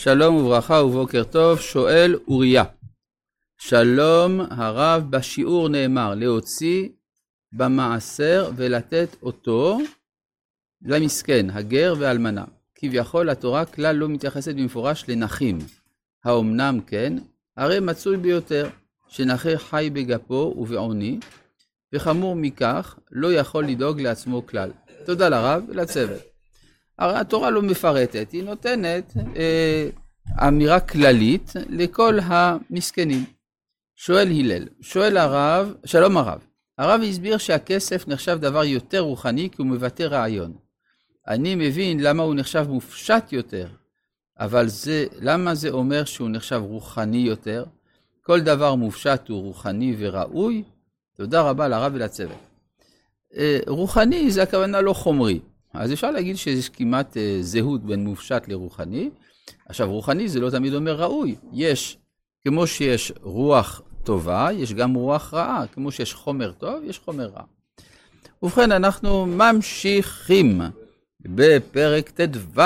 שלום וברכה ובוקר טוב, שואל אוריה. שלום הרב, בשיעור נאמר להוציא במעשר ולתת אותו למסכן, הגר ואלמנה. כביכול התורה כלל לא מתייחסת במפורש לנכים. האומנם כן? הרי מצוי ביותר שנכה חי בגפו ובעוני, וחמור מכך, לא יכול לדאוג לעצמו כלל. תודה לרב ולצוות. הרי התורה לא מפרטת, היא נותנת אה, אמירה כללית לכל המסכנים. שואל הלל, שואל הרב, שלום הרב, הרב הסביר שהכסף נחשב דבר יותר רוחני כי הוא מבטא רעיון. אני מבין למה הוא נחשב מופשט יותר, אבל זה, למה זה אומר שהוא נחשב רוחני יותר? כל דבר מופשט הוא רוחני וראוי? תודה רבה לרב ולצוות. אה, רוחני זה הכוונה לא חומרי. אז אפשר להגיד שיש כמעט אה, זהות בין מופשט לרוחני. עכשיו, רוחני זה לא תמיד אומר ראוי. יש, כמו שיש רוח טובה, יש גם רוח רעה. כמו שיש חומר טוב, יש חומר רע. ובכן, אנחנו ממשיכים בפרק ט"ו,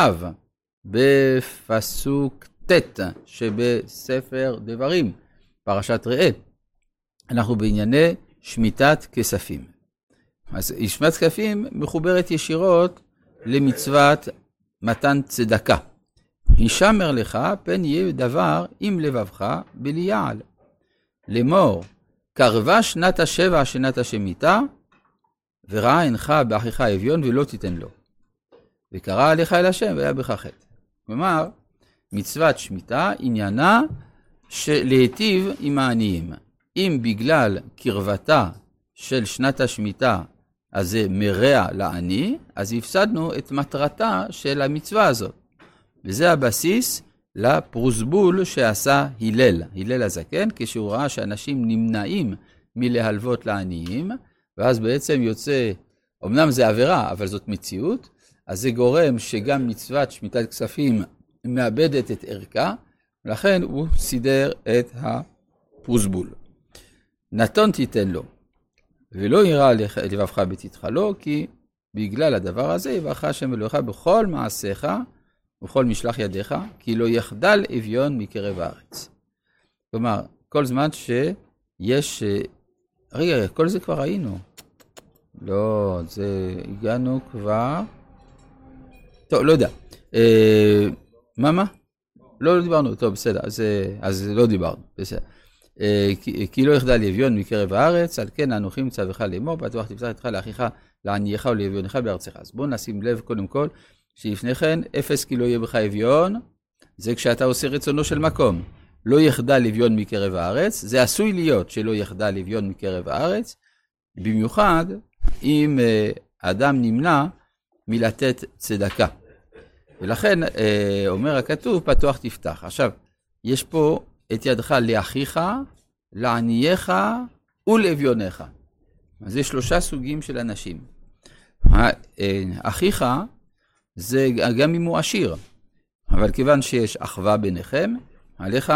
בפסוק ט' שבספר דברים, פרשת ראה. אנחנו בענייני שמיטת כספים. אז שמיטת כספים מחוברת ישירות למצוות מתן צדקה. הישמר לך, פן יהיה דבר עם לבבך בליעל. לאמור, קרבה שנת השבע שנת השמיטה, וראה עינך באחיך אביון ולא תיתן לו. וקרא עליך אל השם והיה בך חטא. כלומר, מצוות שמיטה עניינה להיטיב עם העניים. אם בגלל קרבתה של שנת השמיטה אז זה מרע לעני, אז הפסדנו את מטרתה של המצווה הזאת. וזה הבסיס לפרוסבול שעשה הלל, הלל הזקן, כשהוא ראה שאנשים נמנעים מלהלוות לעניים, ואז בעצם יוצא, אמנם זה עבירה, אבל זאת מציאות, אז זה גורם שגם מצוות שמיטת כספים מאבדת את ערכה, ולכן הוא סידר את הפרוסבול. נתון תיתן לו, ולא יירא לבבך בתתך לו, כי בגלל הדבר הזה יברך השם אלוהיך בכל מעשיך ובכל משלח ידיך, כי לא יחדל אביון מקרב הארץ. כלומר, כל זמן שיש... רגע, כל זה כבר ראינו. לא, זה... הגענו כבר... טוב, לא יודע. אה, מה, מה? לא, לא דיברנו, טוב, בסדר, אז, אז לא דיברנו, בסדר. אה, כי לא יחדל אביון מקרב הארץ, על כן אנוכי מצווך לאמור, בטוח תפתח איתך לאחיך, לענייך ולאביונך בארצך. אז בואו נשים לב קודם כל, שלפני כן, אפס כי לא יהיה בך אביון, זה כשאתה עושה רצונו של מקום. לא יחדל אביון מקרב הארץ, זה עשוי להיות שלא יחדל אביון מקרב הארץ, במיוחד אם אה, אדם נמנע מלתת צדקה. ולכן אה, אומר הכתוב, פתוח תפתח. עכשיו, יש פה את ידך לאחיך, לענייך ולאביונך. אז יש שלושה סוגים של אנשים. אה, אחיך זה גם אם הוא עשיר, אבל כיוון שיש אחווה ביניכם, עליך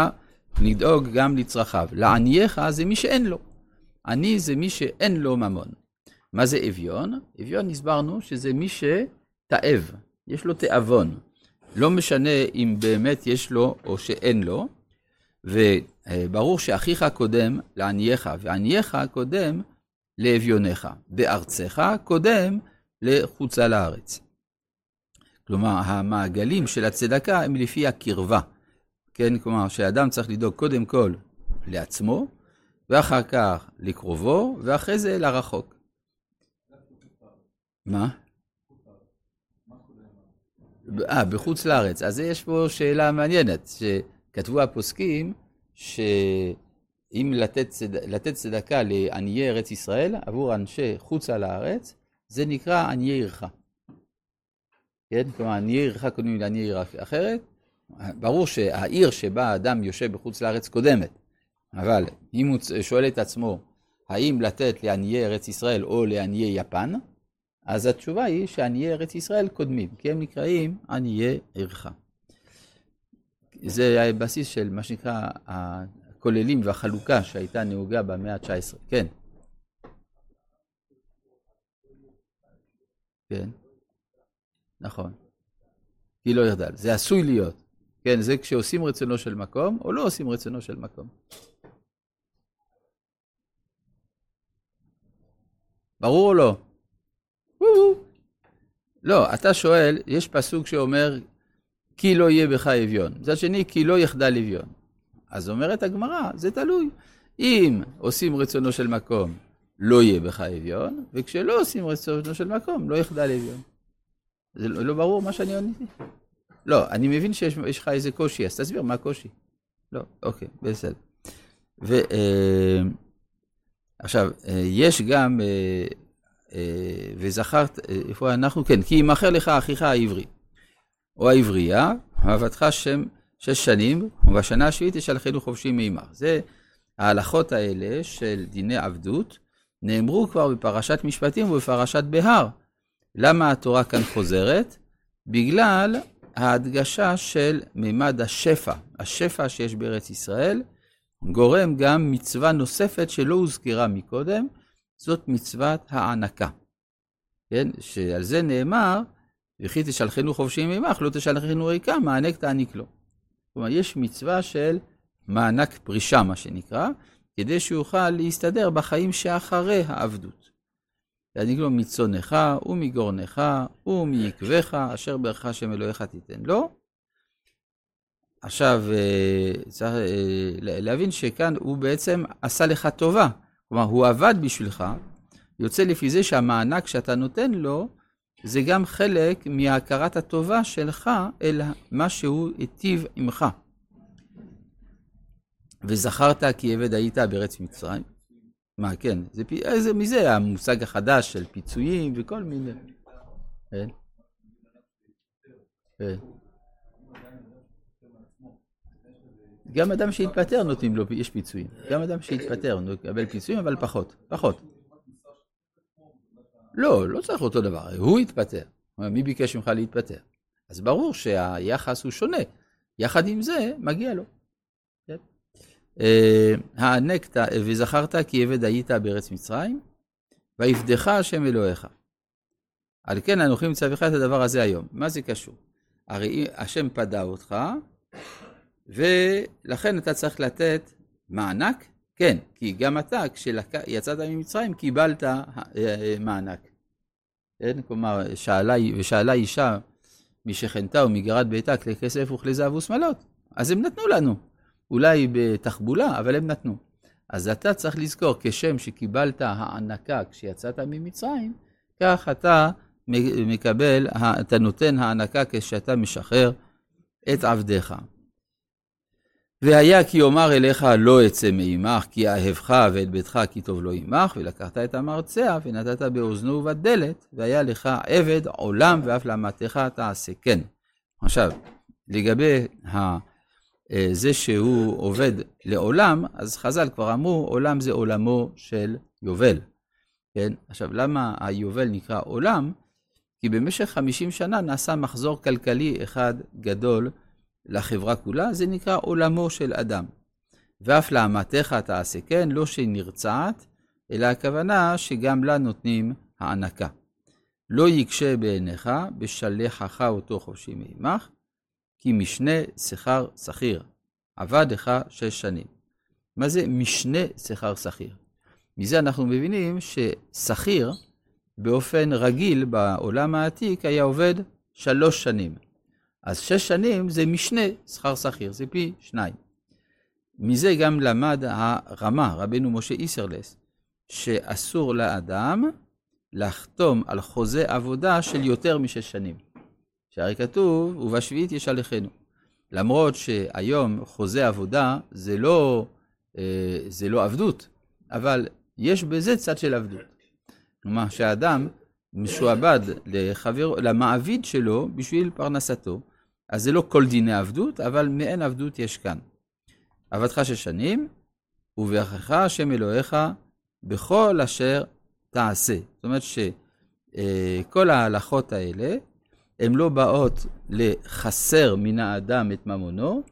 לדאוג גם לצרכיו. לענייך זה מי שאין לו. עני זה מי שאין לו ממון. מה זה אביון? אביון הסברנו שזה מי שתאב, יש לו תיאבון. לא משנה אם באמת יש לו או שאין לו, וברור שאחיך קודם לענייך, וענייך קודם לאביונך, בארצך קודם לחוצה לארץ. כלומר, המעגלים של הצדקה הם לפי הקרבה. כן, כלומר, שאדם צריך לדאוג קודם כל לעצמו, ואחר כך לקרובו, ואחרי זה לרחוק. מה? אה, בחוץ לארץ. אז יש פה שאלה מעניינת, שכתבו הפוסקים שאם לתת, צד... לתת צדקה לעניי ארץ ישראל עבור אנשי חוצה לארץ, זה נקרא עניי עירך. כן? כלומר, עניי עירך קודמים לעניי עיר אחרת. ברור שהעיר שבה האדם יושב בחוץ לארץ קודמת, אבל אם הוא שואל את עצמו האם לתת לעניי ארץ ישראל או לעניי יפן, אז התשובה היא שעניי ארץ ישראל קודמים, כי הם נקראים עניי עירך. זה הבסיס של מה שנקרא הכוללים והחלוקה שהייתה נהוגה במאה ה-19. כן. כן, נכון. כי לא ירדל. זה עשוי להיות. כן, זה כשעושים רצונו של מקום, או לא עושים רצונו של מקום. ברור או לא? לא, אתה שואל, יש פסוק שאומר, כי לא יהיה בך אביון. מצד שני, כי לא יחדל אביון. אז אומרת הגמרא, זה תלוי. אם עושים רצונו של מקום, לא יהיה בך אביון, וכשלא עושים רצונו של מקום, לא יחדל אביון. זה לא, לא ברור מה שאני עניתי? לא, אני מבין שיש לך איזה קושי, אז תסביר מה הקושי. לא, אוקיי, בסדר. ו, אה, עכשיו, אה, יש גם, אה, אה, וזכרת, אה, איפה אנחנו? כן, כי ימכר לך אחיך העברי, או העברייה, ועבדך שם שש שנים, ובשנה השביעית ישלחנו חופשי מעמך. זה ההלכות האלה של דיני עבדות, נאמרו כבר בפרשת משפטים ובפרשת בהר. למה התורה כאן חוזרת? בגלל ההדגשה של מימד השפע, השפע שיש בארץ ישראל, גורם גם מצווה נוספת שלא הוזכרה מקודם, זאת מצוות הענקה. כן, שעל זה נאמר, וכי תשלחנו חופשיים ממך, לא תשלחנו ריקה, מענק תעניק לו. כלומר, יש מצווה של מענק פרישה, מה שנקרא, כדי שיוכל להסתדר בחיים שאחרי העבדות. יעניק לו מצונך ומגורנך ומיקבך, אשר ברך השם אלוהיך תיתן לו. עכשיו, אה, צריך אה, להבין שכאן הוא בעצם עשה לך טובה. כלומר, הוא עבד בשבילך, יוצא לפי זה שהמענק שאתה נותן לו, זה גם חלק מהכרת הטובה שלך אל מה שהוא היטיב עמך. וזכרת כי עבד היית בארץ מצרים. מה, כן, זה, זה מזה המושג החדש של פיצויים וכל מיני. כן. כן. גם אדם שהתפטר נותנים לו, יש פיצויים. גם אדם שהתפטר נקבל פיצויים, אבל פחות, פחות. לא, לא צריך אותו דבר, הוא התפטר. מי ביקש ממך להתפטר? אז ברור שהיחס הוא שונה. יחד עם זה, מגיע לו. כן? אה, הענקת וזכרת כי עבד היית בארץ מצרים, ויפדך השם אלוהיך. על כן אנוכי מצווך את הדבר הזה היום. מה זה קשור? הרי השם פדה אותך, ולכן אתה צריך לתת מענק? כן, כי גם אתה, כשיצאת ממצרים, קיבלת אה, אה, מענק. כן? כלומר, שאלה, ושאלה אישה משכנתה ומגרת ביתה כלי כסף וכלי זהב ושמלות. אז הם נתנו לנו. אולי בתחבולה, אבל הם נתנו. אז אתה צריך לזכור, כשם שקיבלת הענקה כשיצאת ממצרים, כך אתה מקבל, אתה נותן הענקה כשאתה משחרר את עבדיך. והיה כי אומר אליך לא אצא מעמך, כי אהבך ואת ביתך כי טוב לא עמך, ולקחת את המרצע ונתת באוזנו ובדלת, והיה לך עבד עולם ואף לאמתך תעשה כן. עכשיו, לגבי ה... אה, זה שהוא עובד לעולם, אז חז"ל כבר אמרו, עולם זה עולמו של יובל. כן? עכשיו, למה היובל נקרא עולם? כי במשך 50 שנה נעשה מחזור כלכלי אחד גדול לחברה כולה, זה נקרא עולמו של אדם. ואף לאמתך תעשה כן, לא שנרצעת, אלא הכוונה שגם לה נותנים הענקה. לא יקשה בעיניך, בשלחך אותו חופשי מעמך, כי משנה שכר שכיר, עבדך שש שנים. מה זה משנה שכר שכיר? מזה אנחנו מבינים ששכיר באופן רגיל בעולם העתיק היה עובד שלוש שנים. אז שש שנים זה משנה שכר שכיר, זה פי שניים. מזה גם למד הרמה, רבנו משה איסרלס, שאסור לאדם לחתום על חוזה עבודה של יותר משש שנים. שהרי כתוב, ובשביעית ישלחנו. למרות שהיום חוזה עבודה זה לא, אה, זה לא עבדות, אבל יש בזה צד של עבדות. כלומר, שהאדם משועבד לחבר, למעביד שלו בשביל פרנסתו, אז זה לא כל דיני עבדות, אבל מעין עבדות יש כאן. עבדך שש שנים, וברכך השם אלוהיך בכל אשר תעשה. זאת אומרת שכל אה, ההלכות האלה, הן לא באות לחסר מן האדם את ממונו,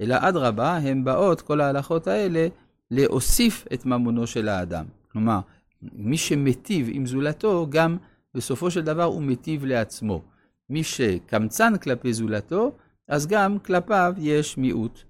אלא אדרבה, הן באות, כל ההלכות האלה, להוסיף את ממונו של האדם. כלומר, מי שמיטיב עם זולתו, גם בסופו של דבר הוא מיטיב לעצמו. מי שקמצן כלפי זולתו, אז גם כלפיו יש מיעוט.